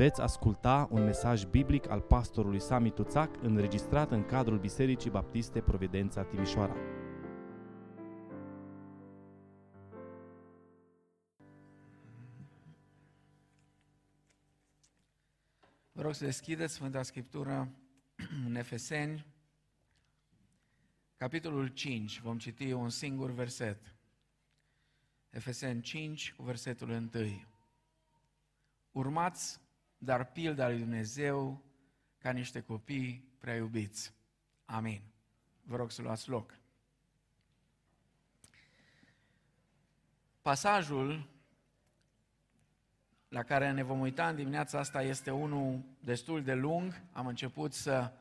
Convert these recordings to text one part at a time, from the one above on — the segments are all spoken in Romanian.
Veți asculta un mesaj biblic al pastorului Sami Tuțac înregistrat în cadrul Bisericii Baptiste Providența Timișoara. Vă rog să deschideți Sfânta Scriptură în Efeseni, capitolul 5. Vom citi un singur verset. Efeseni 5, cu versetul 1. Urmați, dar pilda lui Dumnezeu ca niște copii prea iubiți. Amin. Vă rog să luați loc. Pasajul la care ne vom uita în dimineața asta este unul destul de lung. Am început să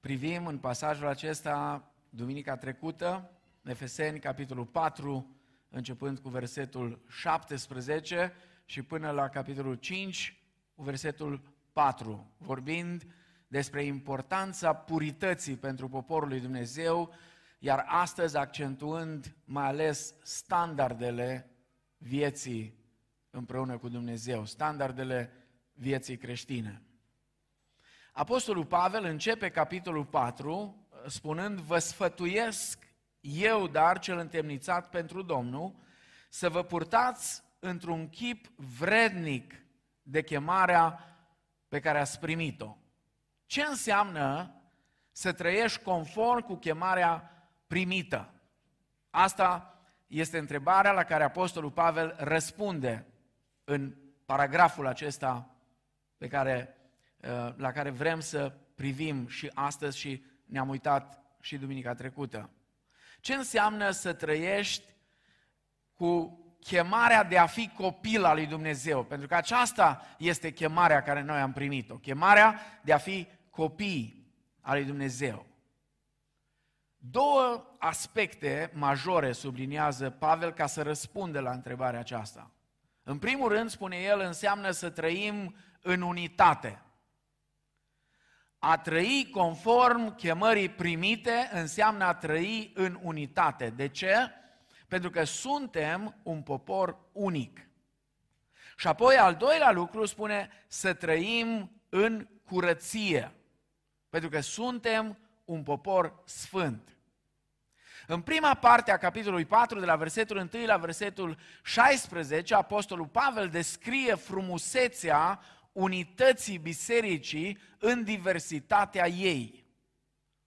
privim în pasajul acesta duminica trecută, Efeseni, capitolul 4, începând cu versetul 17 și până la capitolul 5, cu versetul 4, vorbind despre importanța purității pentru poporul lui Dumnezeu, iar astăzi accentuând mai ales standardele vieții împreună cu Dumnezeu, standardele vieții creștine. Apostolul Pavel începe capitolul 4 spunând, vă sfătuiesc eu, dar cel întemnițat pentru Domnul, să vă purtați într-un chip vrednic de chemarea pe care ați primit-o. Ce înseamnă să trăiești conform cu chemarea primită? Asta este întrebarea la care Apostolul Pavel răspunde în paragraful acesta pe care, uh, la care vrem să privim și astăzi și ne-am uitat și duminica trecută. Ce înseamnă să trăiești cu chemarea de a fi copil al lui Dumnezeu? Pentru că aceasta este chemarea care noi am primit-o. Chemarea de a fi copii al lui Dumnezeu. Două aspecte majore subliniază Pavel ca să răspundă la întrebarea aceasta. În primul rând, spune el, înseamnă să trăim în unitate. A trăi conform chemării primite înseamnă a trăi în unitate. De ce? Pentru că suntem un popor unic. Și apoi al doilea lucru spune să trăim în curăție. Pentru că suntem un popor sfânt. În prima parte a capitolului 4, de la versetul 1 la versetul 16, Apostolul Pavel descrie frumusețea unității bisericii în diversitatea ei.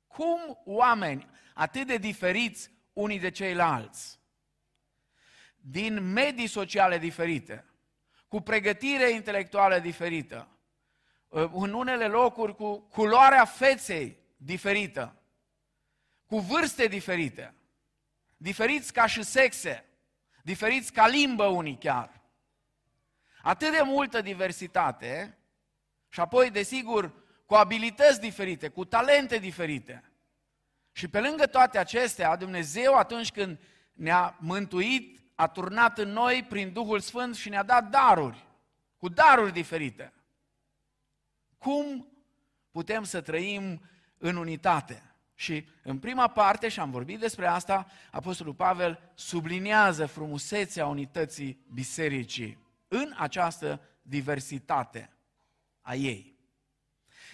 Cum oameni atât de diferiți unii de ceilalți, din medii sociale diferite, cu pregătire intelectuală diferită, în unele locuri cu culoarea feței diferită, cu vârste diferite, diferiți ca și sexe, diferiți ca limbă unii chiar. Atât de multă diversitate și apoi, desigur, cu abilități diferite, cu talente diferite. Și pe lângă toate acestea, Dumnezeu atunci când ne-a mântuit, a turnat în noi prin Duhul Sfânt și ne-a dat daruri, cu daruri diferite. Cum putem să trăim în unitate? Și în prima parte, și am vorbit despre asta, Apostolul Pavel subliniază frumusețea unității bisericii în această diversitate a ei.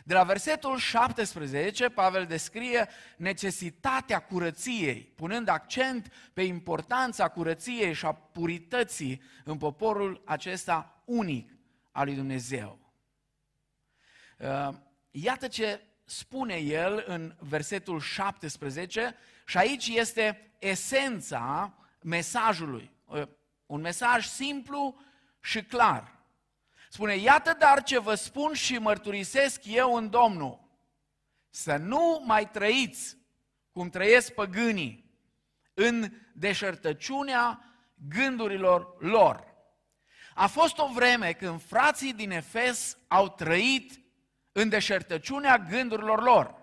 De la versetul 17, Pavel descrie necesitatea curăției, punând accent pe importanța curăției și a purității în poporul acesta unic al lui Dumnezeu. Uh, iată ce spune el în versetul 17 și aici este esența mesajului. Un mesaj simplu și clar. Spune, iată dar ce vă spun și mărturisesc eu în Domnul. Să nu mai trăiți cum trăiesc păgânii în deșertăciunea gândurilor lor. A fost o vreme când frații din Efes au trăit în deșertăciunea gândurilor lor.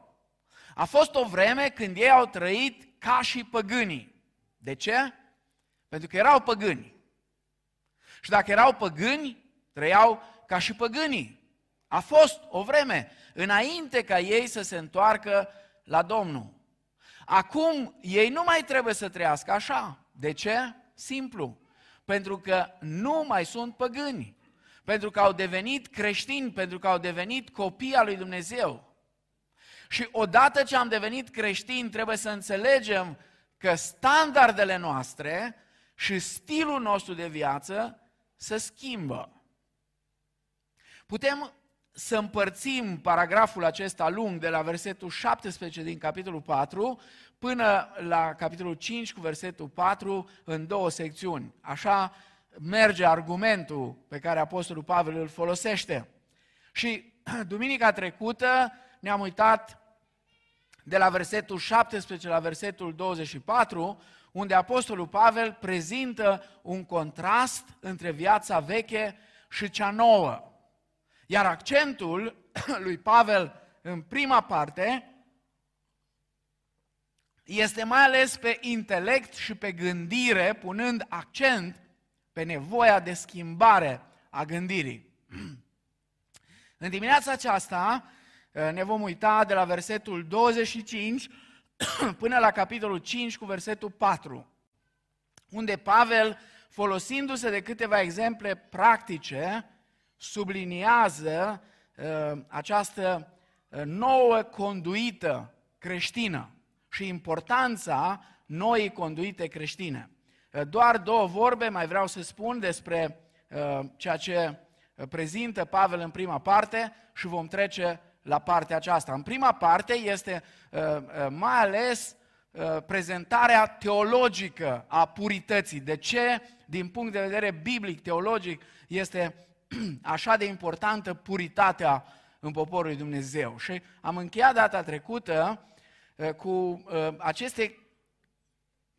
A fost o vreme când ei au trăit ca și păgânii. De ce? Pentru că erau păgâni. Și dacă erau păgâni, trăiau ca și păgânii. A fost o vreme înainte ca ei să se întoarcă la Domnul. Acum ei nu mai trebuie să trăiască așa. De ce? Simplu. Pentru că nu mai sunt păgâni. pentru că au devenit creștini, pentru că au devenit copii al lui Dumnezeu. Și odată ce am devenit creștini, trebuie să înțelegem că standardele noastre și stilul nostru de viață se schimbă. Putem să împărțim paragraful acesta lung de la versetul 17 din capitolul 4 până la capitolul 5 cu versetul 4 în două secțiuni. Așa merge argumentul pe care Apostolul Pavel îl folosește. Și duminica trecută ne-am uitat de la versetul 17 la versetul 24, unde Apostolul Pavel prezintă un contrast între viața veche și cea nouă. Iar accentul lui Pavel în prima parte este mai ales pe intelect și pe gândire, punând accent pe nevoia de schimbare a gândirii. În dimineața aceasta eh, ne vom uita de la versetul 25 până la capitolul 5 cu versetul 4, unde Pavel, folosindu-se de câteva exemple practice, subliniază uh, această uh, nouă conduită creștină și importanța noii conduite creștine. Uh, doar două vorbe mai vreau să spun despre uh, ceea ce prezintă Pavel în prima parte și vom trece la partea aceasta. În prima parte este uh, uh, mai ales uh, prezentarea teologică a purității. De ce, din punct de vedere biblic, teologic, este așa de importantă puritatea în poporul lui Dumnezeu. Și am încheiat data trecută uh, cu uh, aceste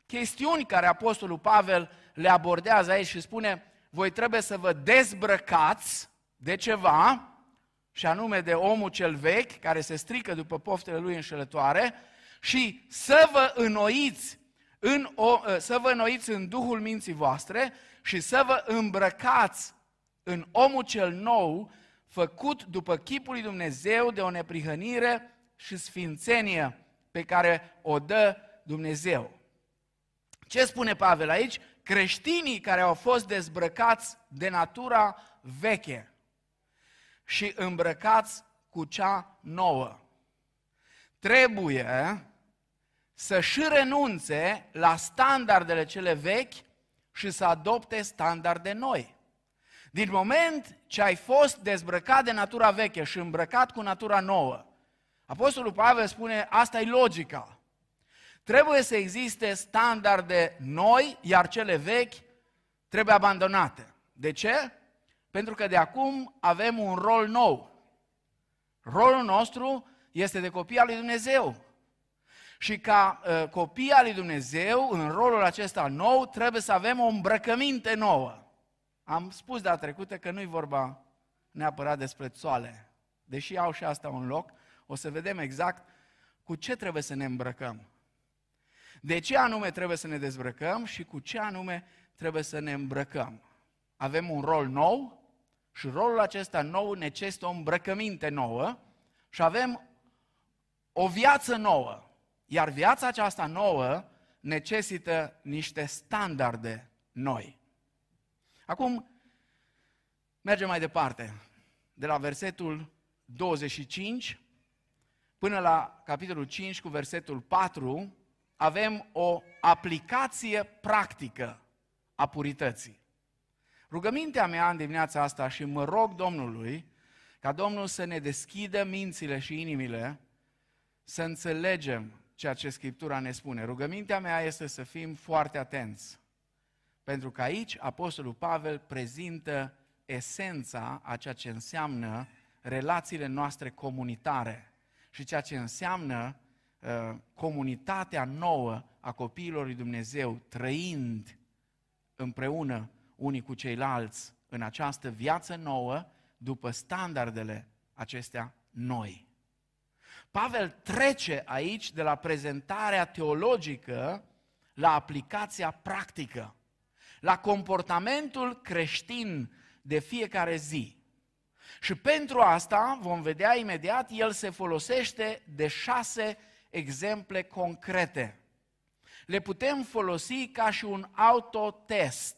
chestiuni care Apostolul Pavel le abordează aici și spune, voi trebuie să vă dezbrăcați de ceva, și anume de omul cel vechi, care se strică după poftele lui înșelătoare, și să vă înnoiți în, o, uh, să vă înnoiți în Duhul minții voastre și să vă îmbrăcați în omul cel nou, făcut după chipul lui Dumnezeu de o neprihănire și sfințenie pe care o dă Dumnezeu. Ce spune Pavel aici? Creștinii care au fost dezbrăcați de natura veche și îmbrăcați cu cea nouă. Trebuie să și renunțe la standardele cele vechi și să adopte standarde noi. Din moment ce ai fost dezbrăcat de natura veche și îmbrăcat cu natura nouă, Apostolul Pavel spune, asta e logica. Trebuie să existe standarde noi, iar cele vechi trebuie abandonate. De ce? Pentru că de acum avem un rol nou. Rolul nostru este de copii al lui Dumnezeu. Și ca uh, copii al lui Dumnezeu, în rolul acesta nou, trebuie să avem o îmbrăcăminte nouă. Am spus data trecută că nu-i vorba neapărat despre țoale, deși au și asta un loc, o să vedem exact cu ce trebuie să ne îmbrăcăm. De ce anume trebuie să ne dezbrăcăm și cu ce anume trebuie să ne îmbrăcăm. Avem un rol nou și rolul acesta nou necesită o îmbrăcăminte nouă și avem o viață nouă. Iar viața aceasta nouă necesită niște standarde noi. Acum, mergem mai departe. De la versetul 25 până la capitolul 5 cu versetul 4, avem o aplicație practică a purității. Rugămintea mea în dimineața asta și mă rog Domnului ca Domnul să ne deschidă mințile și inimile să înțelegem ceea ce Scriptura ne spune. Rugămintea mea este să fim foarte atenți pentru că aici Apostolul Pavel prezintă esența a ceea ce înseamnă relațiile noastre comunitare și ceea ce înseamnă uh, comunitatea nouă a copiilor lui Dumnezeu, trăind împreună unii cu ceilalți în această viață nouă, după standardele acestea noi. Pavel trece aici de la prezentarea teologică la aplicația practică la comportamentul creștin de fiecare zi. Și pentru asta, vom vedea imediat, el se folosește de șase exemple concrete. Le putem folosi ca și un autotest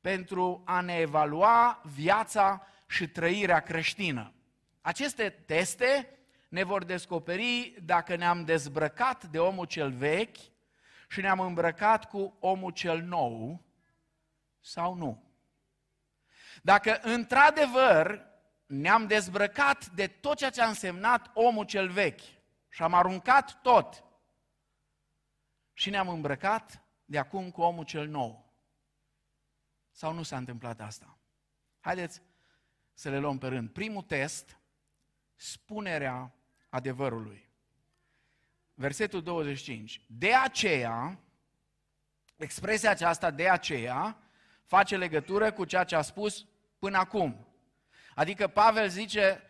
pentru a ne evalua viața și trăirea creștină. Aceste teste ne vor descoperi dacă ne-am dezbrăcat de omul cel vechi și ne-am îmbrăcat cu omul cel nou sau nu. Dacă într-adevăr ne-am dezbrăcat de tot ceea ce a însemnat omul cel vechi și am aruncat tot și ne-am îmbrăcat de acum cu omul cel nou. Sau nu s-a întâmplat asta? Haideți să le luăm pe rând. Primul test, spunerea adevărului. Versetul 25. De aceea, expresia aceasta de aceea, face legătură cu ceea ce a spus până acum. Adică Pavel zice,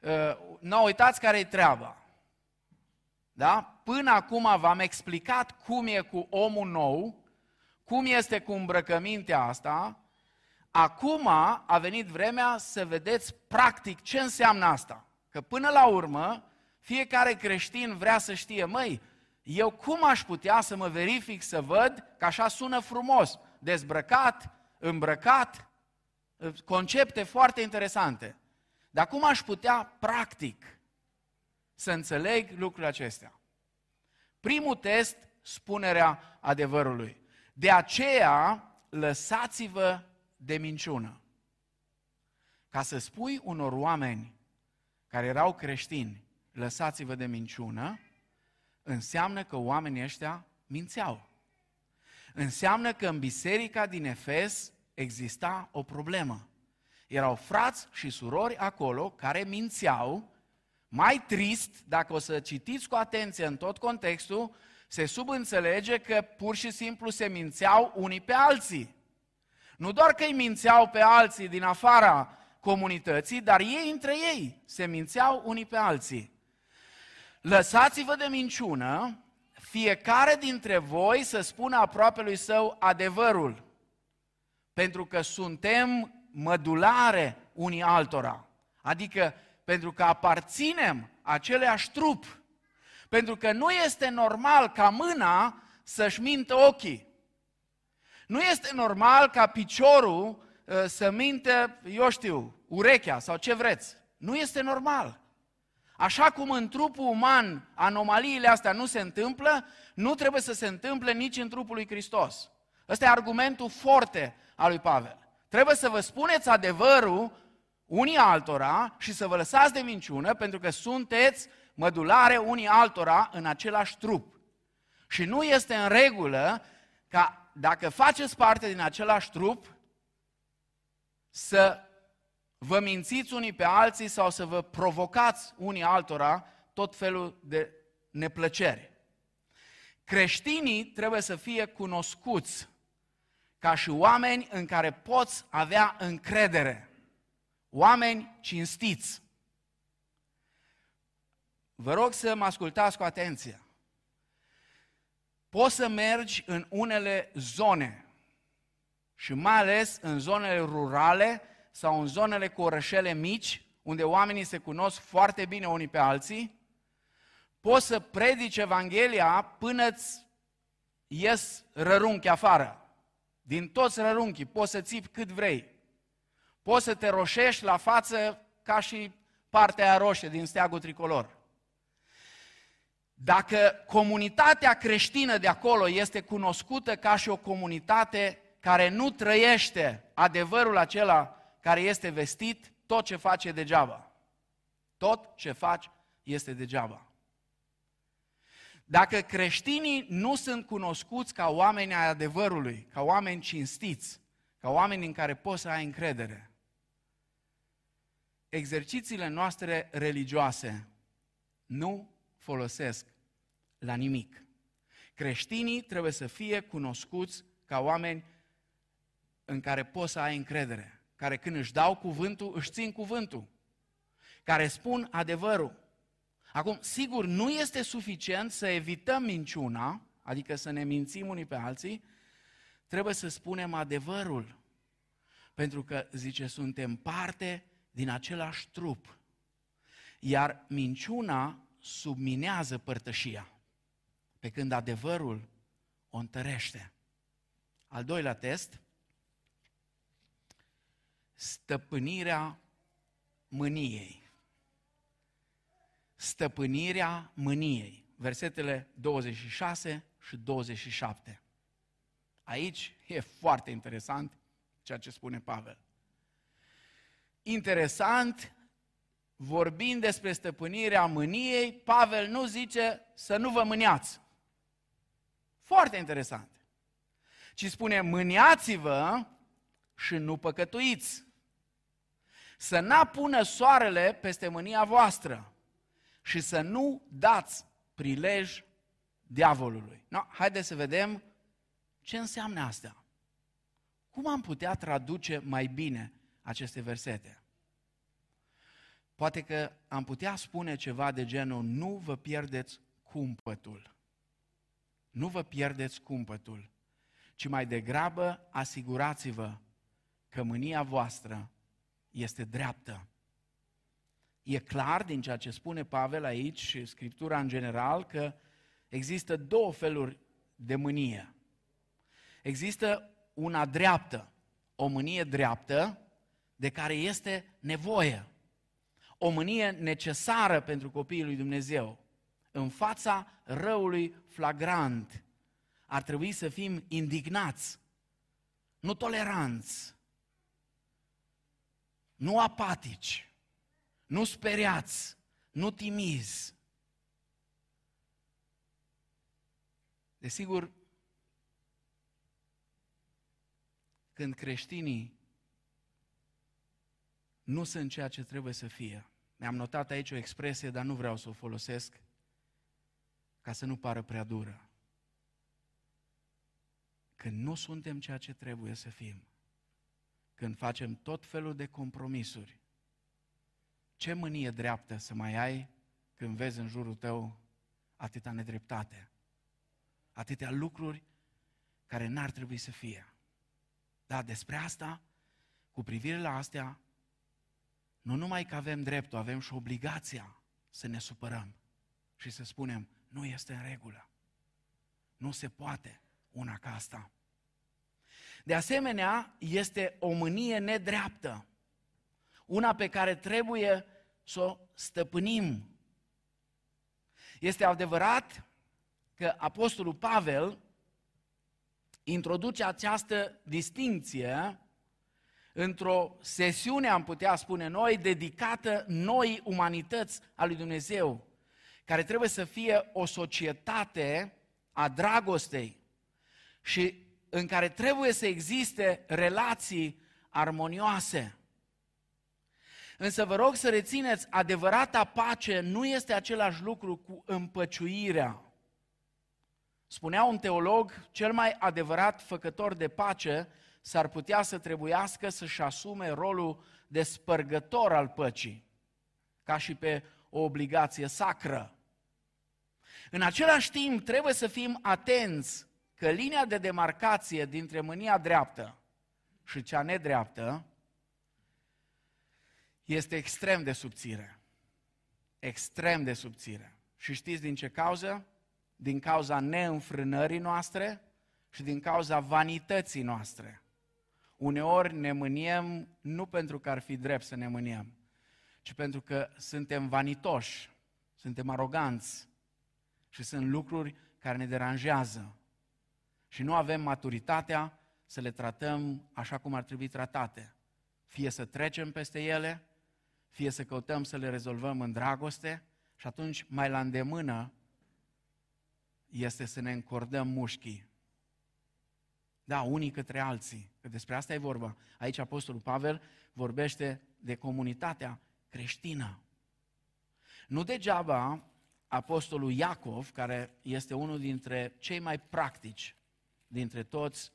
uh, nu uitați care e treaba. Da? Până acum v-am explicat cum e cu omul nou, cum este cu îmbrăcămintea asta, acum a venit vremea să vedeți practic ce înseamnă asta. Că până la urmă, fiecare creștin vrea să știe, măi, eu cum aș putea să mă verific, să văd că așa sună frumos, dezbrăcat, îmbrăcat, concepte foarte interesante. Dar cum aș putea, practic, să înțeleg lucrurile acestea? Primul test, spunerea adevărului. De aceea, lăsați-vă de minciună. Ca să spui unor oameni care erau creștini, lăsați-vă de minciună, înseamnă că oamenii ăștia mințeau. Înseamnă că în biserica din Efes exista o problemă. Erau frați și surori acolo care mințeau, mai trist, dacă o să citiți cu atenție în tot contextul, se subînțelege că pur și simplu se mințeau unii pe alții. Nu doar că îi mințeau pe alții din afara comunității, dar ei între ei se mințeau unii pe alții. Lăsați-vă de minciună, fiecare dintre voi să spună aproape lui său adevărul, pentru că suntem mădulare unii altora, adică pentru că aparținem aceleași trup, pentru că nu este normal ca mâna să-și mintă ochii. Nu este normal ca piciorul uh, să mintă, eu știu, urechea sau ce vreți. Nu este normal. Așa cum în trupul uman anomaliile astea nu se întâmplă, nu trebuie să se întâmple nici în trupul lui Hristos. Ăsta e argumentul forte al lui Pavel. Trebuie să vă spuneți adevărul unii altora și să vă lăsați de minciună pentru că sunteți mădulare unii altora în același trup. Și nu este în regulă ca dacă faceți parte din același trup, să vă mințiți unii pe alții sau să vă provocați unii altora tot felul de neplăceri. Creștinii trebuie să fie cunoscuți ca și oameni în care poți avea încredere. Oameni cinstiți. Vă rog să mă ascultați cu atenție. Poți să mergi în unele zone și mai ales în zonele rurale sau în zonele cu orășele mici, unde oamenii se cunosc foarte bine unii pe alții, poți să predici Evanghelia până îți ies rărunchi afară. Din toți rărunchii poți să țipi cât vrei. Poți să te roșești la față ca și partea aia roșie din steagul tricolor. Dacă comunitatea creștină de acolo este cunoscută ca și o comunitate care nu trăiește adevărul acela care este vestit, tot ce face degeaba. Tot ce faci este degeaba. Dacă creștinii nu sunt cunoscuți ca oameni ai adevărului, ca oameni cinstiți, ca oameni în care poți să ai încredere, exercițiile noastre religioase nu folosesc la nimic. Creștinii trebuie să fie cunoscuți ca oameni în care poți să ai încredere, care când își dau cuvântul, își țin cuvântul, care spun adevărul. Acum, sigur, nu este suficient să evităm minciuna, adică să ne mințim unii pe alții, trebuie să spunem adevărul. Pentru că, zice, suntem parte din același trup. Iar minciuna subminează părtășia, pe când adevărul o întărește. Al doilea test, stăpânirea mâniei. Stăpânirea mâniei. Versetele 26 și 27. Aici e foarte interesant ceea ce spune Pavel. Interesant, vorbind despre stăpânirea mâniei, Pavel nu zice să nu vă mâniați. Foarte interesant. Ci spune, mâniați-vă și nu păcătuiți. Să n-apună soarele peste mânia voastră și să nu dați prilej diavolului. No, haideți să vedem ce înseamnă asta. Cum am putea traduce mai bine aceste versete? Poate că am putea spune ceva de genul, nu vă pierdeți cumpătul. Nu vă pierdeți cumpătul, ci mai degrabă asigurați-vă că mânia voastră este dreaptă. E clar din ceea ce spune Pavel aici și Scriptura în general că există două feluri de mânie. Există una dreaptă, o mânie dreaptă de care este nevoie. O mânie necesară pentru copiii lui Dumnezeu. În fața răului flagrant ar trebui să fim indignați, nu toleranți, nu apatici, nu speriați, nu timizi. Desigur, când creștinii nu sunt ceea ce trebuie să fie. Mi-am notat aici o expresie, dar nu vreau să o folosesc ca să nu pară prea dură. Când nu suntem ceea ce trebuie să fim, când facem tot felul de compromisuri, ce mânie dreaptă să mai ai când vezi în jurul tău atâta nedreptate, atâtea lucruri care n-ar trebui să fie. Da, despre asta, cu privire la astea, nu numai că avem dreptul, avem și obligația să ne supărăm și să spunem, nu este în regulă. Nu se poate una ca asta. De asemenea, este o mânie nedreaptă. Una pe care trebuie să o stăpânim. Este adevărat că Apostolul Pavel introduce această distinție într-o sesiune, am putea spune noi, dedicată noi umanități a lui Dumnezeu, care trebuie să fie o societate a dragostei și în care trebuie să existe relații armonioase. Însă vă rog să rețineți, adevărata pace nu este același lucru cu împăciuirea. Spunea un teolog, cel mai adevărat făcător de pace s-ar putea să trebuiască să-și asume rolul de spărgător al păcii, ca și pe o obligație sacră. În același timp, trebuie să fim atenți că linia de demarcație dintre mânia dreaptă și cea nedreaptă este extrem de subțire. Extrem de subțire. Și știți din ce cauză? din cauza neînfrânării noastre și din cauza vanității noastre. Uneori ne mâniem nu pentru că ar fi drept să ne mâniem, ci pentru că suntem vanitoși, suntem aroganți și sunt lucruri care ne deranjează. Și nu avem maturitatea să le tratăm așa cum ar trebui tratate. Fie să trecem peste ele, fie să căutăm să le rezolvăm în dragoste și atunci mai la îndemână este să ne încordăm mușchii. Da, unii către alții, că despre asta e vorba. Aici Apostolul Pavel vorbește de comunitatea creștină. Nu degeaba Apostolul Iacov, care este unul dintre cei mai practici dintre toți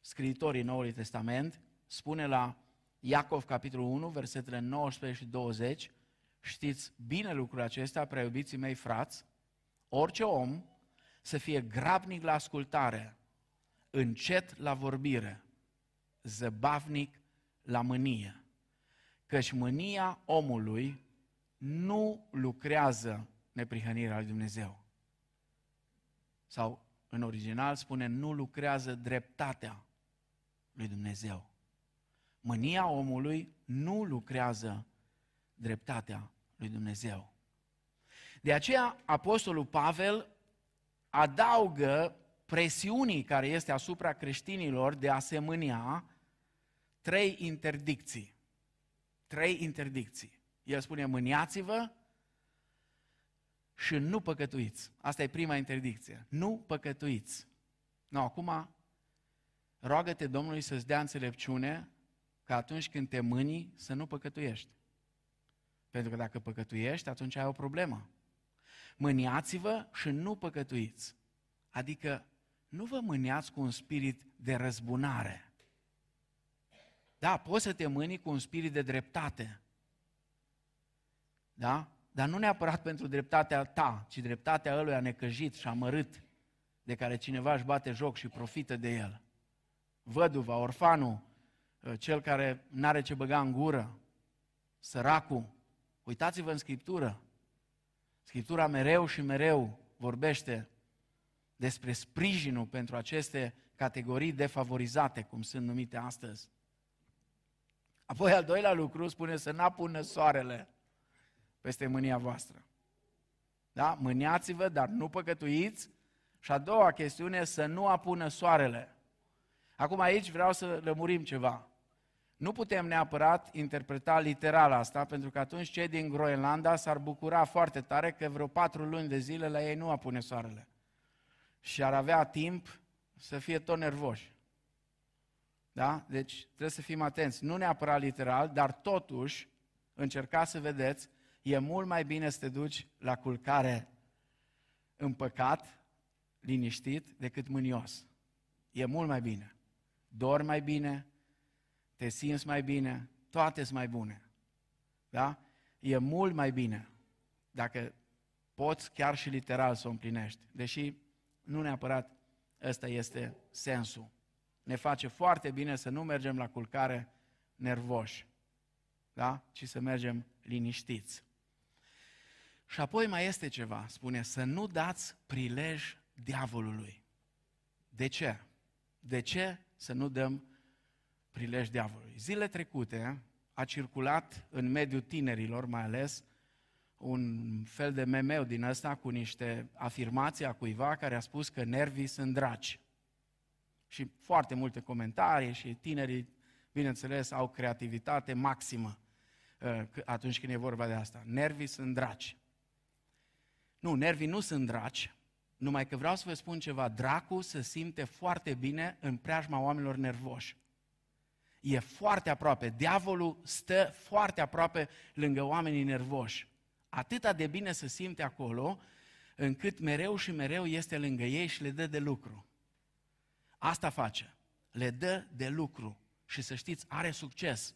scriitorii Noului Testament, spune la Iacov, capitolul 1, versetele 19 și 20, știți bine lucrul acesta, prea iubiții mei frați, orice om să fie grabnic la ascultare, încet la vorbire, zăbavnic la mânie. Căci mânia omului nu lucrează neprihănirea lui Dumnezeu. Sau, în original, spune, nu lucrează dreptatea lui Dumnezeu. Mânia omului nu lucrează dreptatea lui Dumnezeu. De aceea, Apostolul Pavel adaugă presiunii care este asupra creștinilor de a se mânia trei interdicții. Trei interdicții. El spune, mâniați-vă și nu păcătuiți. Asta e prima interdicție. Nu păcătuiți. No, acum, roagă-te Domnului să-ți dea înțelepciune că atunci când te mâni să nu păcătuiești. Pentru că dacă păcătuiești, atunci ai o problemă. Mâniați-vă și nu păcătuiți. Adică nu vă mâniați cu un spirit de răzbunare. Da, poți să te mâni cu un spirit de dreptate. Da? Dar nu neapărat pentru dreptatea ta, ci dreptatea ăluia necăjit și amărât, de care cineva își bate joc și profită de el. Văduva, orfanul, ă, cel care n-are ce băga în gură, săracul. Uitați-vă în Scriptură. Scriptura mereu și mereu vorbește despre sprijinul pentru aceste categorii defavorizate, cum sunt numite astăzi. Apoi, al doilea lucru spune să n-apună soarele peste mânia voastră. Da? Mâniați-vă, dar nu păcătuiți. Și a doua chestiune, să nu apună soarele. Acum aici vreau să lămurim ceva. Nu putem neapărat interpreta literal asta, pentru că atunci cei din Groenlanda s-ar bucura foarte tare că vreo patru luni de zile la ei nu apune soarele. Și ar avea timp să fie tot nervoși. Da? Deci trebuie să fim atenți. Nu neapărat literal, dar totuși încercați să vedeți, e mult mai bine să te duci la culcare în păcat, liniștit, decât mânios. E mult mai bine. Dormi mai bine, te simți mai bine, toate sunt mai bune. Da? E mult mai bine dacă poți chiar și literal să o împlinești. Deși nu neapărat ăsta este sensul. Ne face foarte bine să nu mergem la culcare nervoși, da? ci să mergem liniștiți. Și apoi mai este ceva, spune, să nu dați prilej diavolului. De ce? De ce să nu dăm prilej diavolului? Zile trecute a circulat în mediul tinerilor mai ales un fel de memeu din ăsta cu niște afirmații a cuiva care a spus că nervii sunt dragi. Și foarte multe comentarii și tinerii, bineînțeles, au creativitate maximă uh, atunci când e vorba de asta. Nervii sunt dragi. Nu, nervii nu sunt dragi, numai că vreau să vă spun ceva. Dracu se simte foarte bine în preajma oamenilor nervoși. E foarte aproape. Diavolul stă foarte aproape lângă oamenii nervoși atâta de bine se simte acolo, încât mereu și mereu este lângă ei și le dă de lucru. Asta face. Le dă de lucru. Și să știți, are succes.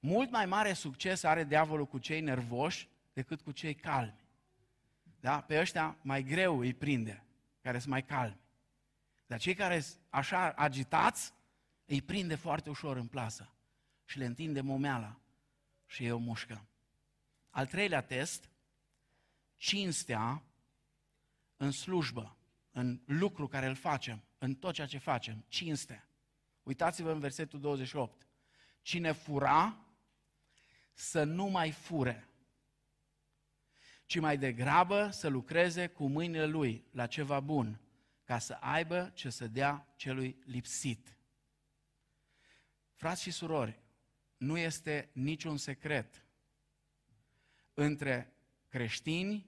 Mult mai mare succes are diavolul cu cei nervoși decât cu cei calmi. Da? Pe ăștia mai greu îi prinde, care sunt mai calmi. Dar cei care sunt așa agitați, îi prinde foarte ușor în plasă și le întinde momeala și ei o mușcă. Al treilea test, cinstea în slujbă, în lucru care îl facem, în tot ceea ce facem, cinste. Uitați-vă în versetul 28. Cine fura, să nu mai fure, ci mai degrabă să lucreze cu mâinile lui la ceva bun, ca să aibă ce să dea celui lipsit. Frați și surori, nu este niciun secret între creștini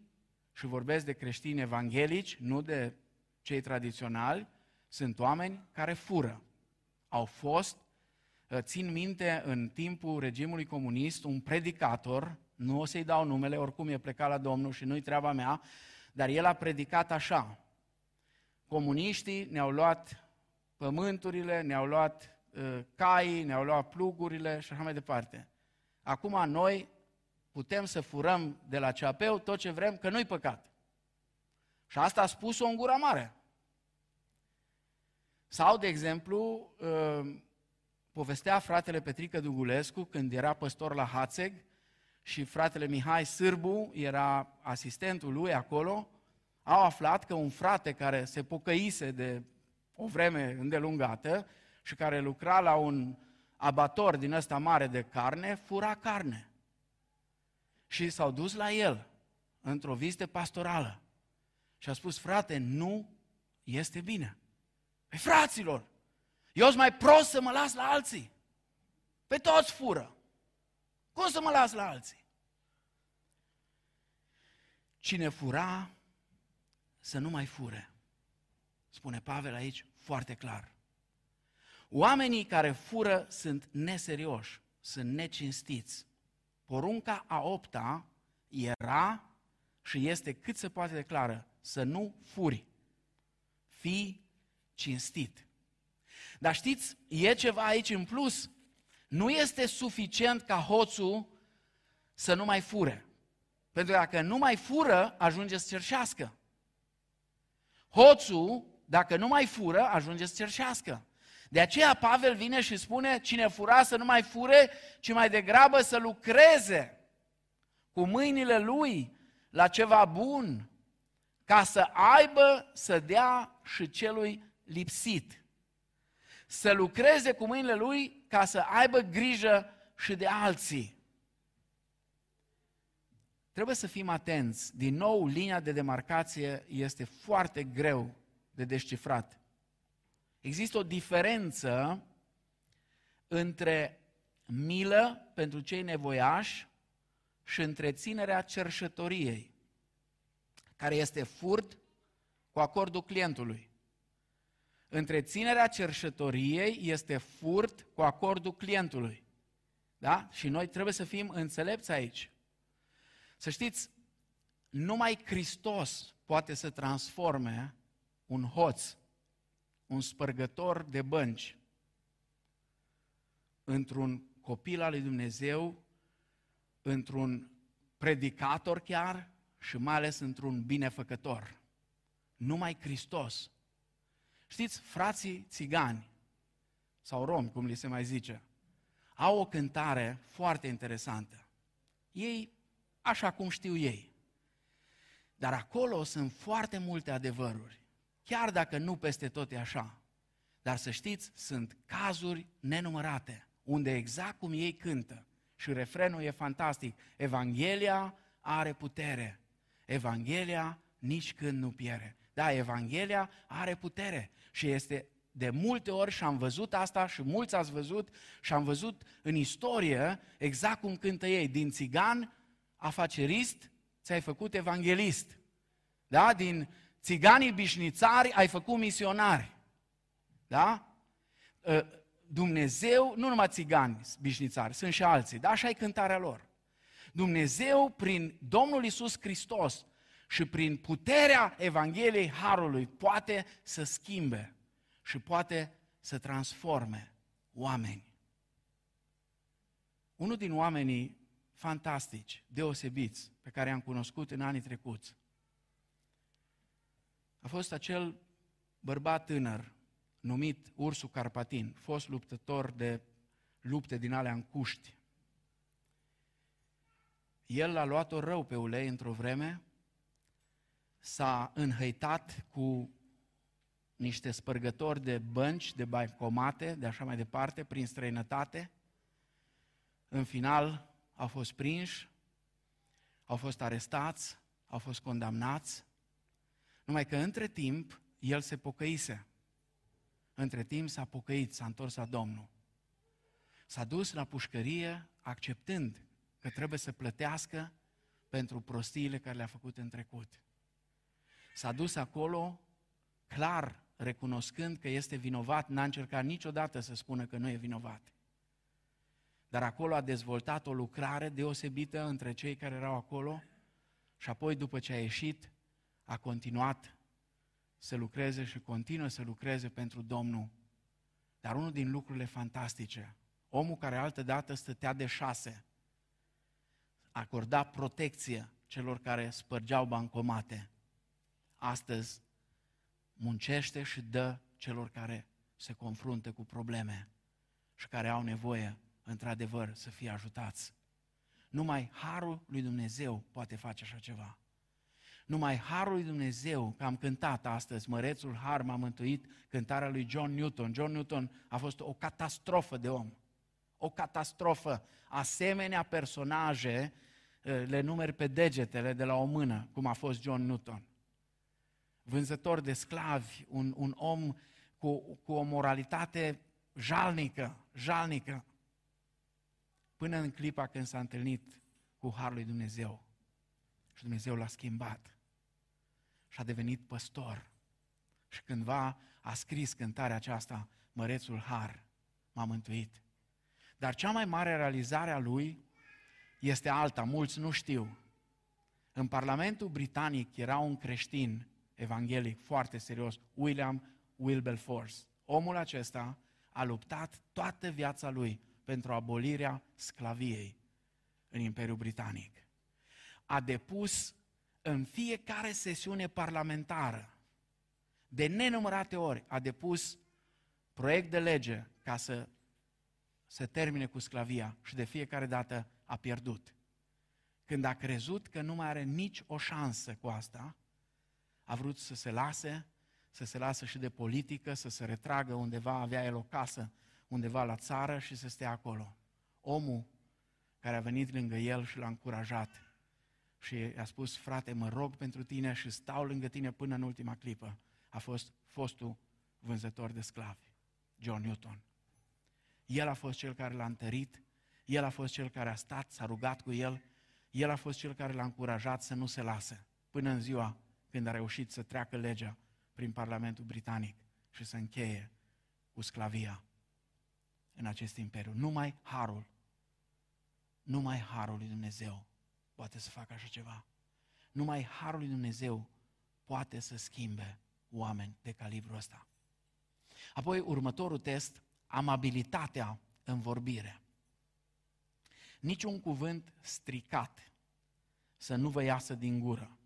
și vorbesc de creștini evanghelici, nu de cei tradiționali, sunt oameni care fură. Au fost, uh, țin minte, în timpul regimului comunist, un predicator, nu o să-i dau numele, oricum e plecat la Domnul și nu-i treaba mea, dar el a predicat așa. Comuniștii ne-au luat pământurile, ne-au luat uh, caii, ne-au luat plugurile și așa mai departe. Acum noi putem să furăm de la ceapeu tot ce vrem, că nu-i păcat. Și asta a spus-o în gura mare. Sau, de exemplu, uh, povestea fratele Petrică Dugulescu când era păstor la Hațeg și fratele Mihai Sârbu era asistentul lui acolo, au aflat că un frate care se pocăise de o vreme îndelungată și care lucra la un abator din ăsta mare de carne, fura carne. Și s-au dus la el într-o vizită pastorală. Și a spus, frate, nu este bine. Păi fraților, eu sunt mai prost să mă las la alții. Pe toți fură. Cum să mă las la alții? Cine fura, să nu mai fure. Spune Pavel aici foarte clar. Oamenii care fură sunt neserioși, sunt necinstiți. Porunca a opta era și este cât se poate declară să nu furi. Fii cinstit. Dar știți, e ceva aici în plus. Nu este suficient ca hoțul să nu mai fure. Pentru că dacă nu mai fură, ajunge să cerșească. Hoțul, dacă nu mai fură, ajunge să cerșească. De aceea Pavel vine și spune, cine fura să nu mai fure, ci mai degrabă să lucreze cu mâinile lui la ceva bun, ca să aibă să dea și celui lipsit. Să lucreze cu mâinile lui ca să aibă grijă și de alții. Trebuie să fim atenți. Din nou, linia de demarcație este foarte greu de descifrat. Există o diferență între milă pentru cei nevoiași și întreținerea cerșătoriei, care este furt cu acordul clientului. Întreținerea cerșătoriei este furt cu acordul clientului. Da? Și noi trebuie să fim înțelepți aici. Să știți, numai Hristos poate să transforme un hoț, un spărgător de bănci, într-un copil al lui Dumnezeu, într-un predicator chiar și mai ales într-un binefăcător. Numai Hristos. Știți, frații țigani, sau romi, cum li se mai zice, au o cântare foarte interesantă. Ei așa cum știu ei. Dar acolo sunt foarte multe adevăruri, chiar dacă nu peste tot e așa. Dar să știți, sunt cazuri nenumărate, unde exact cum ei cântă, și refrenul e fantastic, Evanghelia are putere, Evanghelia nici când nu piere. Da, Evanghelia are putere și este de multe ori și am văzut asta și mulți ați văzut și am văzut în istorie exact cum cântă ei, din țigan afacerist, ți-ai făcut evanghelist. Da? Din țiganii bișnițari ai făcut misionari. Da? Ă, Dumnezeu, nu numai țigani bișnițari, sunt și alții, da? Așa e cântarea lor. Dumnezeu, prin Domnul Isus Hristos și prin puterea Evangheliei Harului, poate să schimbe și poate să transforme oameni. Unul din oamenii fantastici, deosebiți, pe care am cunoscut în anii trecuți. A fost acel bărbat tânăr, numit Ursu Carpatin, fost luptător de lupte din alea în cuști. El a luat-o rău pe ulei într-o vreme, s-a înhăitat cu niște spărgători de bănci, de baicomate, de așa mai departe, prin străinătate. În final, au fost prinși, au fost arestați, au fost condamnați, numai că între timp el se pocăise. Între timp s-a pocăit, s-a întors la Domnul. S-a dus la pușcărie acceptând că trebuie să plătească pentru prostiile care le-a făcut în trecut. S-a dus acolo clar recunoscând că este vinovat, n-a încercat niciodată să spună că nu e vinovat. Dar acolo a dezvoltat o lucrare deosebită între cei care erau acolo și apoi după ce a ieșit, a continuat să lucreze și continuă să lucreze pentru Domnul. Dar unul din lucrurile fantastice, omul care altă dată stătea de șase, acorda protecție celor care spărgeau bancomate. Astăzi muncește și dă celor care se confruntă cu probleme și care au nevoie într-adevăr, să fie ajutați. Numai Harul lui Dumnezeu poate face așa ceva. Numai Harul lui Dumnezeu, că am cântat astăzi, Mărețul Har m-a mântuit, cântarea lui John Newton. John Newton a fost o catastrofă de om. O catastrofă. Asemenea personaje eh, le numeri pe degetele de la o mână, cum a fost John Newton. Vânzător de sclavi, un, un om cu, cu o moralitate jalnică, jalnică, până în clipa când s-a întâlnit cu Harul lui Dumnezeu. Și Dumnezeu l-a schimbat și a devenit păstor. Și cândva a scris cântarea aceasta, Mărețul Har m-a mântuit. Dar cea mai mare realizare a lui este alta, mulți nu știu. În Parlamentul Britanic era un creștin evanghelic foarte serios, William Wilberforce. Omul acesta a luptat toată viața lui pentru abolirea sclaviei în Imperiul Britanic. A depus în fiecare sesiune parlamentară, de nenumărate ori, a depus proiect de lege ca să se termine cu sclavia și de fiecare dată a pierdut. Când a crezut că nu mai are nici o șansă cu asta, a vrut să se lase, să se lasă și de politică, să se retragă undeva, avea el o casă undeva la țară și să stea acolo. Omul care a venit lângă el și l-a încurajat și a spus, frate, mă rog pentru tine și stau lângă tine până în ultima clipă, a fost fostul vânzător de sclavi, John Newton. El a fost cel care l-a întărit, el a fost cel care a stat, s-a rugat cu el, el a fost cel care l-a încurajat să nu se lase, până în ziua când a reușit să treacă legea prin Parlamentul Britanic și să încheie cu sclavia în acest imperiu. Numai harul, numai harul lui Dumnezeu poate să facă așa ceva. Numai harul lui Dumnezeu poate să schimbe oameni de calibru ăsta. Apoi, următorul test, amabilitatea în vorbire. Niciun cuvânt stricat să nu vă iasă din gură,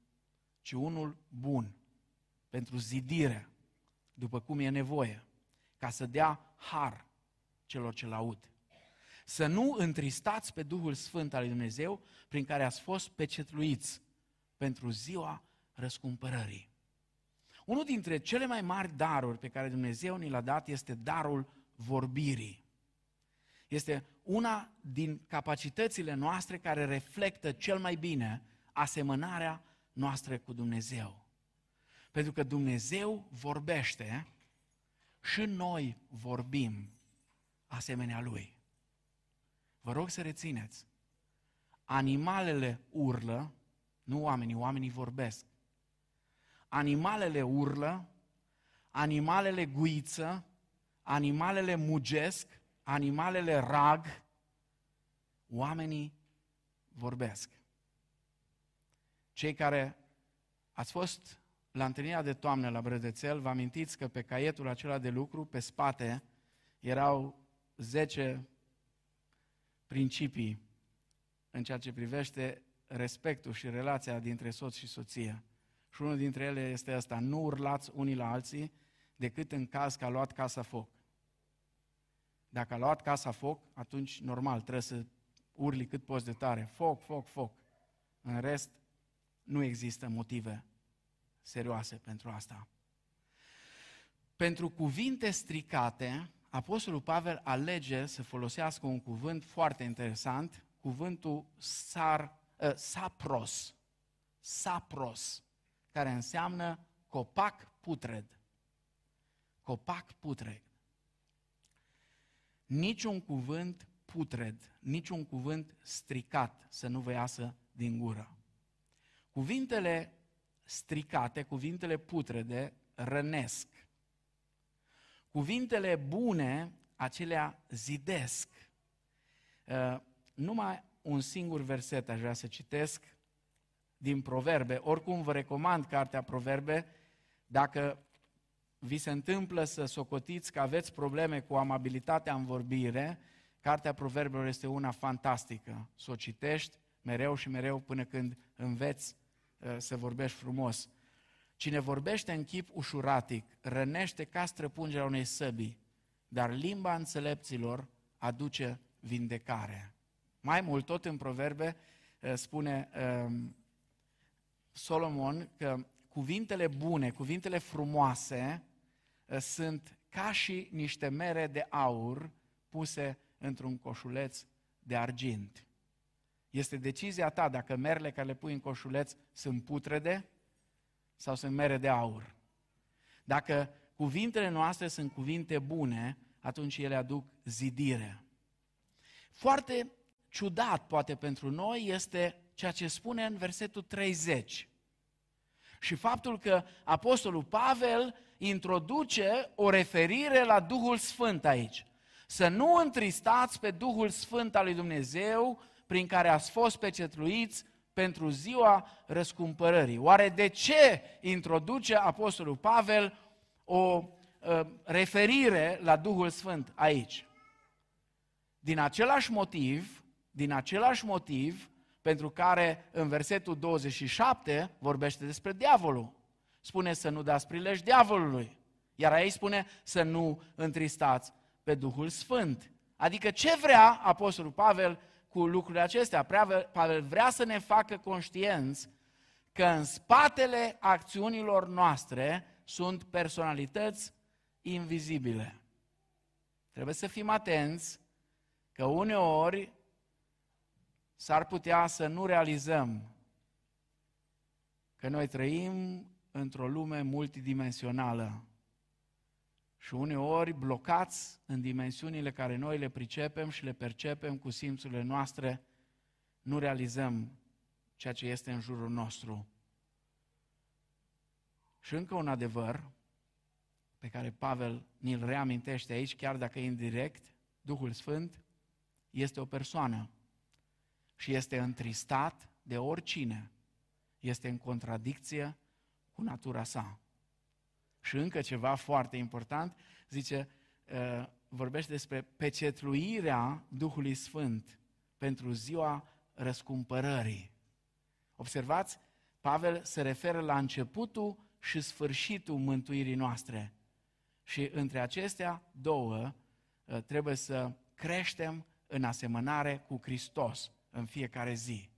ci unul bun, pentru zidire, după cum e nevoie, ca să dea har celor ce-l aud. Să nu întristați pe Duhul Sfânt al lui Dumnezeu, prin care ați fost pecetluiți pentru ziua răscumpărării. Unul dintre cele mai mari daruri pe care Dumnezeu ni l-a dat este darul vorbirii. Este una din capacitățile noastre care reflectă cel mai bine asemănarea noastră cu Dumnezeu. Pentru că Dumnezeu vorbește și noi vorbim asemenea Lui. Vă rog să rețineți. Animalele urlă, nu oamenii, oamenii vorbesc. Animalele urlă, animalele guiță, animalele mugesc, animalele rag, oamenii vorbesc. Cei care ați fost la întâlnirea de toamnă la Brădețel, vă amintiți că pe caietul acela de lucru, pe spate, erau 10 principii în ceea ce privește respectul și relația dintre soț și soție. Și unul dintre ele este ăsta, nu urlați unii la alții decât în caz că a luat casa foc. Dacă a luat casa foc, atunci normal, trebuie să urli cât poți de tare. Foc, foc, foc. În rest, nu există motive serioase pentru asta. Pentru cuvinte stricate, Apostolul Pavel alege să folosească un cuvânt foarte interesant, cuvântul sar, uh, sapros, sapros, care înseamnă copac putred. Copac putred. Niciun cuvânt putred, niciun cuvânt stricat să nu vă iasă din gură. Cuvintele stricate, cuvintele putrede, rănesc. Cuvintele bune, acelea zidesc. Uh, numai un singur verset aș vrea să citesc din Proverbe. Oricum vă recomand cartea Proverbe, dacă vi se întâmplă să socotiți că aveți probleme cu amabilitatea în vorbire, cartea Proverbelor este una fantastică. Să o citești mereu și mereu până când înveți uh, să vorbești frumos. Cine vorbește în chip ușuratic, rănește ca străpungerea unei săbii, dar limba înțelepților aduce vindecare. Mai mult, tot în proverbe, uh, spune um, Solomon că cuvintele bune, cuvintele frumoase uh, sunt ca și niște mere de aur puse într-un coșuleț de argint. Este decizia ta dacă merele care le pui în coșuleț sunt putrede sau sunt mere de aur. Dacă cuvintele noastre sunt cuvinte bune, atunci ele aduc zidire. Foarte ciudat, poate pentru noi, este ceea ce spune în versetul 30. Și faptul că Apostolul Pavel introduce o referire la Duhul Sfânt aici. Să nu întristați pe Duhul Sfânt al lui Dumnezeu prin care ați fost pecetluiți pentru ziua răscumpărării. Oare de ce introduce Apostolul Pavel o uh, referire la Duhul Sfânt aici? Din același motiv, din același motiv pentru care în versetul 27 vorbește despre diavolul. Spune să nu dați prilej diavolului. Iar aici spune să nu întristați pe Duhul Sfânt. Adică ce vrea Apostolul Pavel cu lucrurile acestea? Pavel vrea să ne facă conștienți că în spatele acțiunilor noastre sunt personalități invizibile. Trebuie să fim atenți că uneori s-ar putea să nu realizăm că noi trăim într-o lume multidimensională și uneori blocați în dimensiunile care noi le pricepem și le percepem cu simțurile noastre, nu realizăm ceea ce este în jurul nostru. Și încă un adevăr pe care Pavel ni-l reamintește aici, chiar dacă e indirect, Duhul Sfânt este o persoană și este întristat de oricine este în contradicție cu natura sa. Și încă ceva foarte important, zice, uh, vorbește despre pecetluirea Duhului Sfânt pentru ziua răscumpărării. Observați, Pavel se referă la începutul și sfârșitul mântuirii noastre. Și între acestea două uh, trebuie să creștem în asemănare cu Hristos în fiecare zi.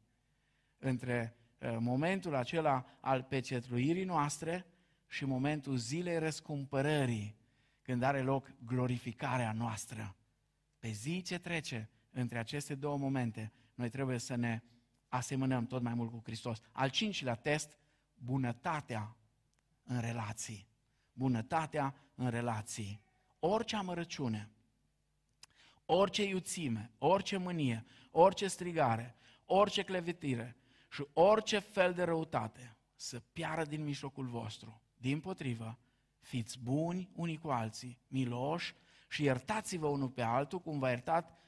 Între uh, momentul acela al pecetluirii noastre și momentul zilei răscumpărării, când are loc glorificarea noastră. Pe zi ce trece între aceste două momente, noi trebuie să ne asemănăm tot mai mult cu Hristos. Al cincilea test, bunătatea în relații. Bunătatea în relații. Orice amărăciune, orice iuțime, orice mânie, orice strigare, orice clevetire și orice fel de răutate să piară din mijlocul vostru. Din potrivă, fiți buni unii cu alții, miloși și iertați-vă unul pe altul cum v-a iertat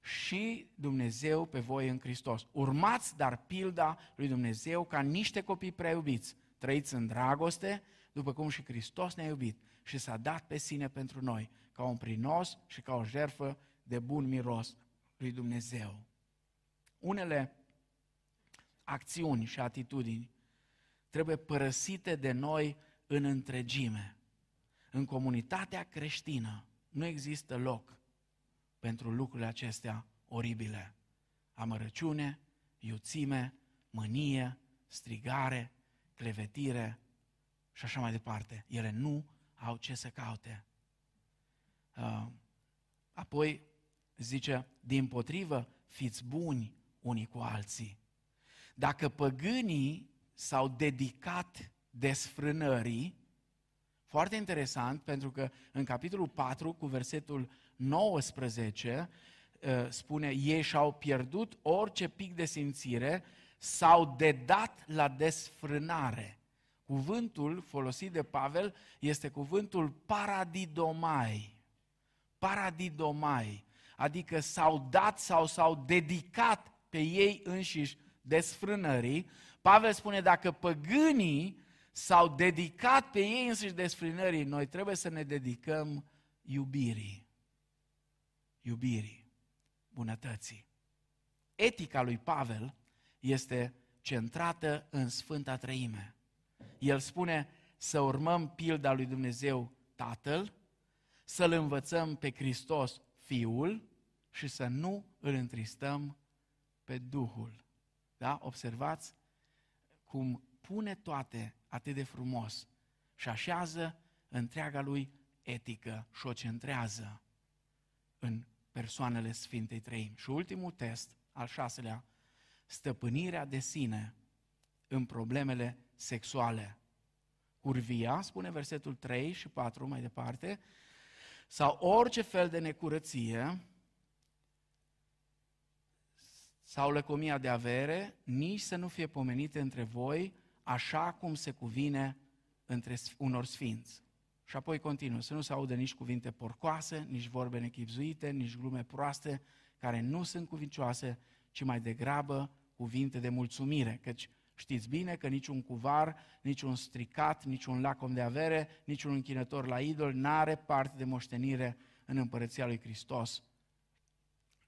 și Dumnezeu pe voi în Hristos. Urmați dar pilda lui Dumnezeu ca niște copii prea iubiți. Trăiți în dragoste, după cum și Hristos ne-a iubit și s-a dat pe sine pentru noi, ca un prinos și ca o jerfă de bun miros lui Dumnezeu. Unele acțiuni și atitudini trebuie părăsite de noi în întregime. În comunitatea creștină nu există loc pentru lucrurile acestea oribile. Amărăciune, iuțime, mânie, strigare, clevetire și așa mai departe. Ele nu au ce să caute. Uh, apoi zice, din potrivă, fiți buni unii cu alții. Dacă păgânii s-au dedicat desfrânării, foarte interesant, pentru că în capitolul 4, cu versetul 19, uh, spune, ei și-au pierdut orice pic de simțire, s-au dedat la desfrânare. Cuvântul folosit de Pavel este cuvântul paradidomai. Paradidomai adică s-au dat sau s-au dedicat pe ei înșiși desfrânării. Pavel spune, dacă păgânii s-au dedicat pe ei înșiși desfrânării, noi trebuie să ne dedicăm iubirii. Iubirii, bunătății. Etica lui Pavel este centrată în Sfânta Trăime. El spune să urmăm pilda lui Dumnezeu Tatăl, să-L învățăm pe Hristos Fiul și să nu îl întristăm pe Duhul. Da? Observați cum pune toate atât de frumos și așează întreaga lui etică și o centrează în persoanele Sfintei Trăim. Și ultimul test, al șaselea, stăpânirea de sine în problemele sexuale. Curvia, spune versetul 3 și 4 mai departe, sau orice fel de necurăție sau lăcomia de avere, nici să nu fie pomenite între voi așa cum se cuvine între unor sfinți. Și apoi continuă, să nu se audă nici cuvinte porcoase, nici vorbe nechipzuite, nici glume proaste, care nu sunt cuvincioase, ci mai degrabă cuvinte de mulțumire, căci știți bine că niciun cuvar, niciun stricat, niciun lacom de avere, niciun închinător la idol n-are parte de moștenire în împărăția lui Hristos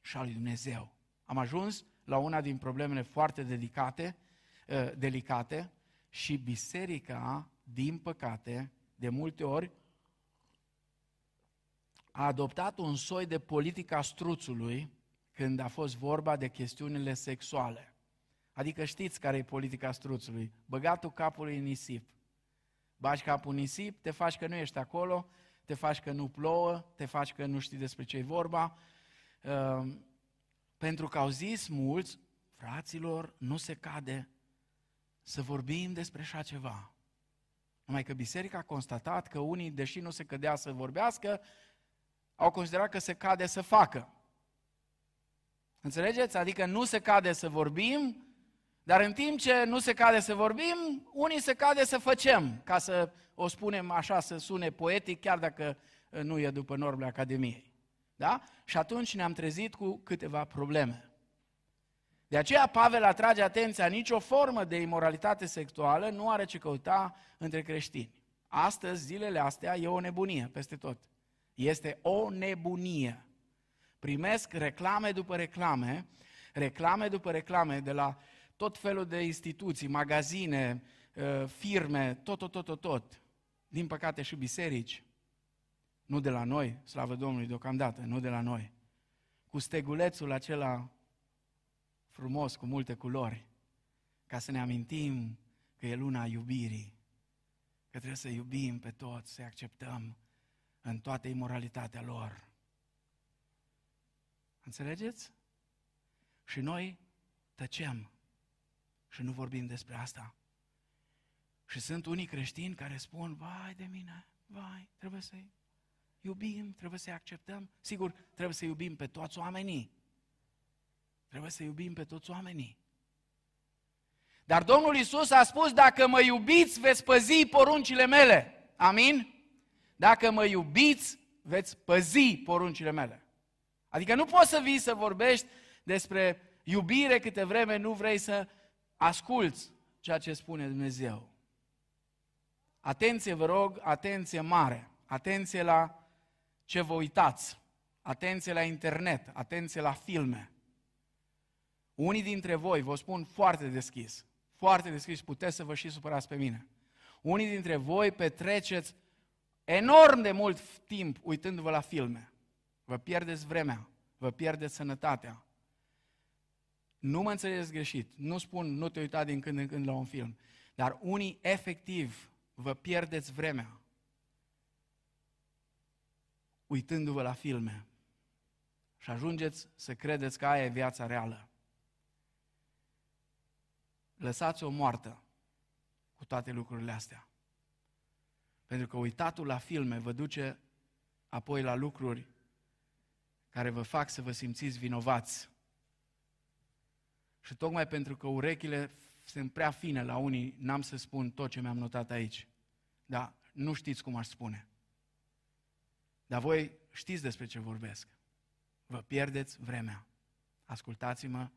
și a lui Dumnezeu. Am ajuns la una din problemele foarte dedicate, uh, delicate și biserica, din păcate, de multe ori, a adoptat un soi de politica struțului când a fost vorba de chestiunile sexuale. Adică știți care e politica struțului. Băgatul capului în nisip. Bagi capul în nisip, te faci că nu ești acolo, te faci că nu plouă, te faci că nu știi despre ce e vorba. Uh, pentru că au zis mulți, fraților, nu se cade să vorbim despre așa ceva. Numai că biserica a constatat că unii, deși nu se cădea să vorbească, au considerat că se cade să facă. Înțelegeți? Adică nu se cade să vorbim, dar în timp ce nu se cade să vorbim, unii se cade să facem, ca să o spunem așa, să sune poetic, chiar dacă nu e după normele Academiei. Da? Și atunci ne-am trezit cu câteva probleme. De aceea Pavel atrage atenția, nicio formă de imoralitate sexuală nu are ce căuta între creștini. Astăzi, zilele astea, e o nebunie peste tot. Este o nebunie. Primesc reclame după reclame, reclame după reclame de la tot felul de instituții, magazine, uh, firme, tot, tot, tot, tot, tot. Din păcate și biserici. Nu de la noi, slavă Domnului deocamdată, nu de la noi. Cu stegulețul acela frumos, cu multe culori, ca să ne amintim că e luna iubirii, că trebuie să iubim pe toți, să acceptăm în toată imoralitatea lor. Înțelegeți? Și noi tăcem și nu vorbim despre asta. Și sunt unii creștini care spun, vai de mine, vai, trebuie să-i iubim, trebuie să-i acceptăm. Sigur, trebuie să iubim pe toți oamenii. Trebuie să iubim pe toți oamenii. Dar Domnul Isus a spus, dacă mă iubiți, veți păzi poruncile mele. Amin? Dacă mă iubiți, veți păzi poruncile mele. Adică nu poți să vii să vorbești despre iubire câte vreme nu vrei să asculți ceea ce spune Dumnezeu. Atenție, vă rog, atenție mare. Atenție la ce vă uitați. Atenție la internet, atenție la filme. Unii dintre voi, vă spun foarte deschis, foarte deschis, puteți să vă și supărați pe mine. Unii dintre voi petreceți enorm de mult timp uitându-vă la filme. Vă pierdeți vremea, vă pierdeți sănătatea. Nu mă înțelegeți greșit, nu spun nu te uita din când în când la un film, dar unii efectiv vă pierdeți vremea uitându-vă la filme și ajungeți să credeți că aia e viața reală lăsați-o moartă cu toate lucrurile astea. Pentru că uitatul la filme vă duce apoi la lucruri care vă fac să vă simțiți vinovați. Și tocmai pentru că urechile sunt prea fine la unii, n-am să spun tot ce mi-am notat aici. Dar nu știți cum aș spune. Dar voi știți despre ce vorbesc. Vă pierdeți vremea. Ascultați-mă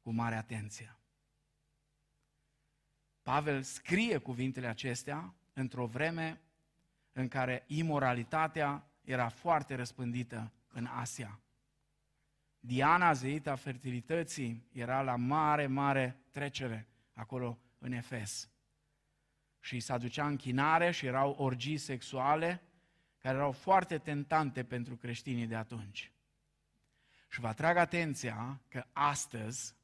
cu mare atenție. Pavel scrie cuvintele acestea într-o vreme în care imoralitatea era foarte răspândită în Asia. Diana, zeita fertilității, era la mare, mare trecere acolo în Efes. Și se aducea închinare și erau orgii sexuale care erau foarte tentante pentru creștinii de atunci. Și vă atrag atenția că astăzi,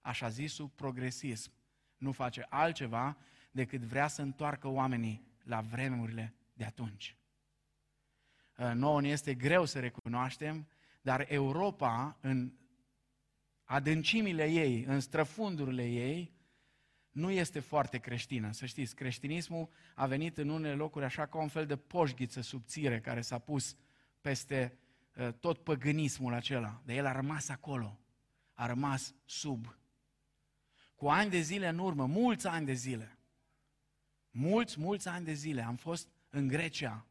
așa zisul progresism, nu face altceva decât vrea să întoarcă oamenii la vremurile de atunci. Uh, nouă ne este greu să recunoaștem, Dar Europa, în adâncimile ei, în străfundurile ei, nu este foarte creștină. Să știți, creștinismul a venit în unele locuri așa ca un fel de poșghiță subțire care s-a pus peste uh, tot păgânismul acela. De el a rămas acolo, a rămas sub. Cu ani de zile în urmă, mulți ani de zile, mulți, mulți ani de zile, am fost în Grecia,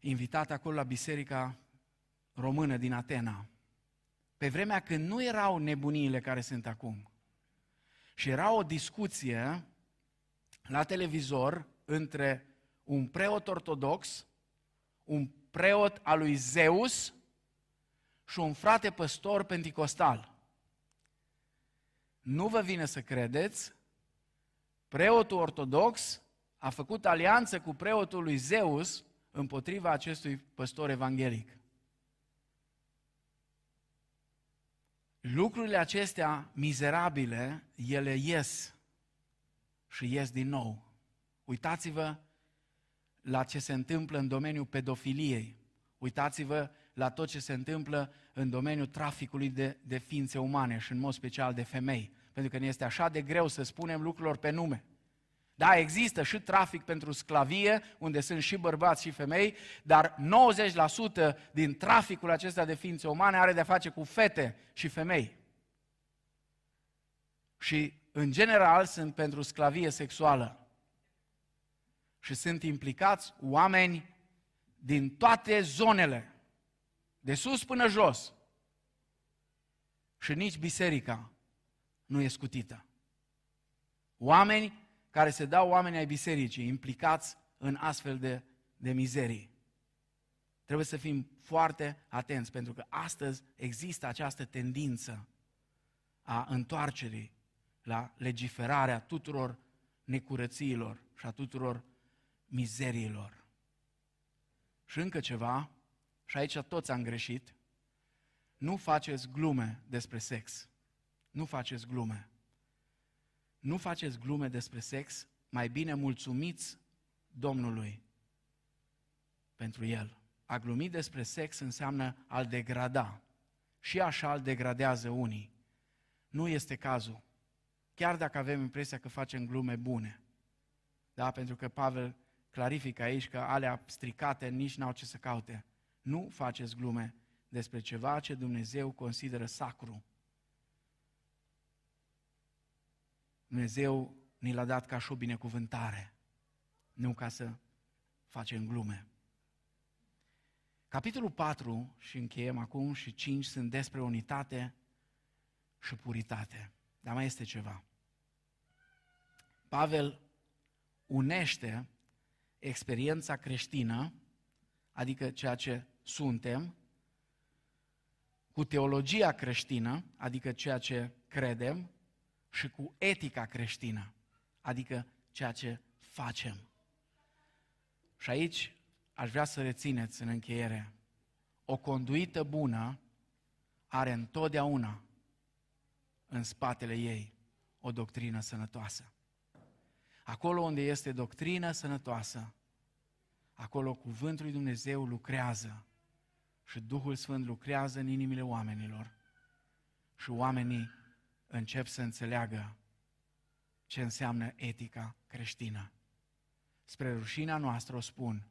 invitat acolo la biserica română din Atena, pe vremea când nu erau nebuniile care sunt acum. Și era o discuție la televizor între un preot ortodox, un preot al lui Zeus și un frate păstor penticostal. Nu vă vine să credeți, preotul ortodox a făcut alianță cu preotul lui Zeus împotriva acestui păstor evanghelic. Lucrurile acestea mizerabile, ele ies și ies din nou. Uitați-vă la ce se întâmplă în domeniul pedofiliei. Uitați-vă la tot ce se întâmplă în domeniul traficului de, de ființe umane și în mod special de femei. Pentru că ne este așa de greu să spunem lucrurilor pe nume. Da, există și trafic pentru sclavie, unde sunt și bărbați și femei, dar 90% din traficul acesta de ființe umane are de-a face cu fete și femei. Și, în general, sunt pentru sclavie sexuală. Și sunt implicați oameni din toate zonele, de sus până jos. Și nici biserica nu e scutită. Oameni care se dau oameni ai bisericii implicați în astfel de, de mizerii. Trebuie să fim foarte atenți, pentru că astăzi există această tendință a întoarcerii la legiferarea tuturor necurățiilor și a tuturor mizeriilor. Și încă ceva, și aici toți am greșit, nu faceți glume despre sex. Nu faceți glume nu faceți glume despre sex, mai bine mulțumiți Domnului pentru el. A glumi despre sex înseamnă al degrada. Și așa îl degradează unii. Nu este cazul. Chiar dacă avem impresia că facem glume bune. Da? Pentru că Pavel clarifică aici că alea stricate nici n-au ce să caute. Nu faceți glume despre ceva ce Dumnezeu consideră sacru Dumnezeu ni l-a dat ca și o binecuvântare, nu ca să facem glume. Capitolul 4, și încheiem acum, și 5 sunt despre unitate și puritate. Dar mai este ceva. Pavel unește experiența creștină, adică ceea ce suntem, cu teologia creștină, adică ceea ce credem, și cu etica creștină, adică ceea ce facem. Și aici aș vrea să rețineți în încheiere, o conduită bună are întotdeauna în spatele ei o doctrină sănătoasă. Acolo unde este doctrină sănătoasă, acolo cuvântul lui Dumnezeu lucrează și Duhul Sfânt lucrează în inimile oamenilor și oamenii încep să înțeleagă ce înseamnă etica creștină. Spre rușinea noastră o spun.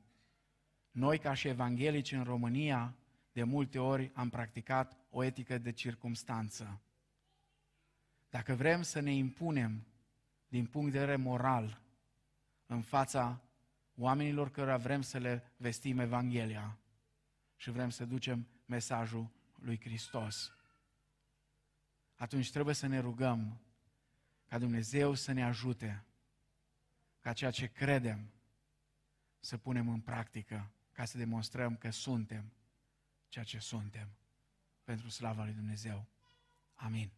Noi, ca și evanghelici în România, de multe ori am practicat o etică de circumstanță. Dacă vrem să ne impunem din punct de vedere moral în fața oamenilor cărora vrem să le vestim Evanghelia și vrem să ducem mesajul lui Hristos, atunci trebuie să ne rugăm ca Dumnezeu să ne ajute ca ceea ce credem să punem în practică, ca să demonstrăm că suntem ceea ce suntem pentru slava lui Dumnezeu. Amin.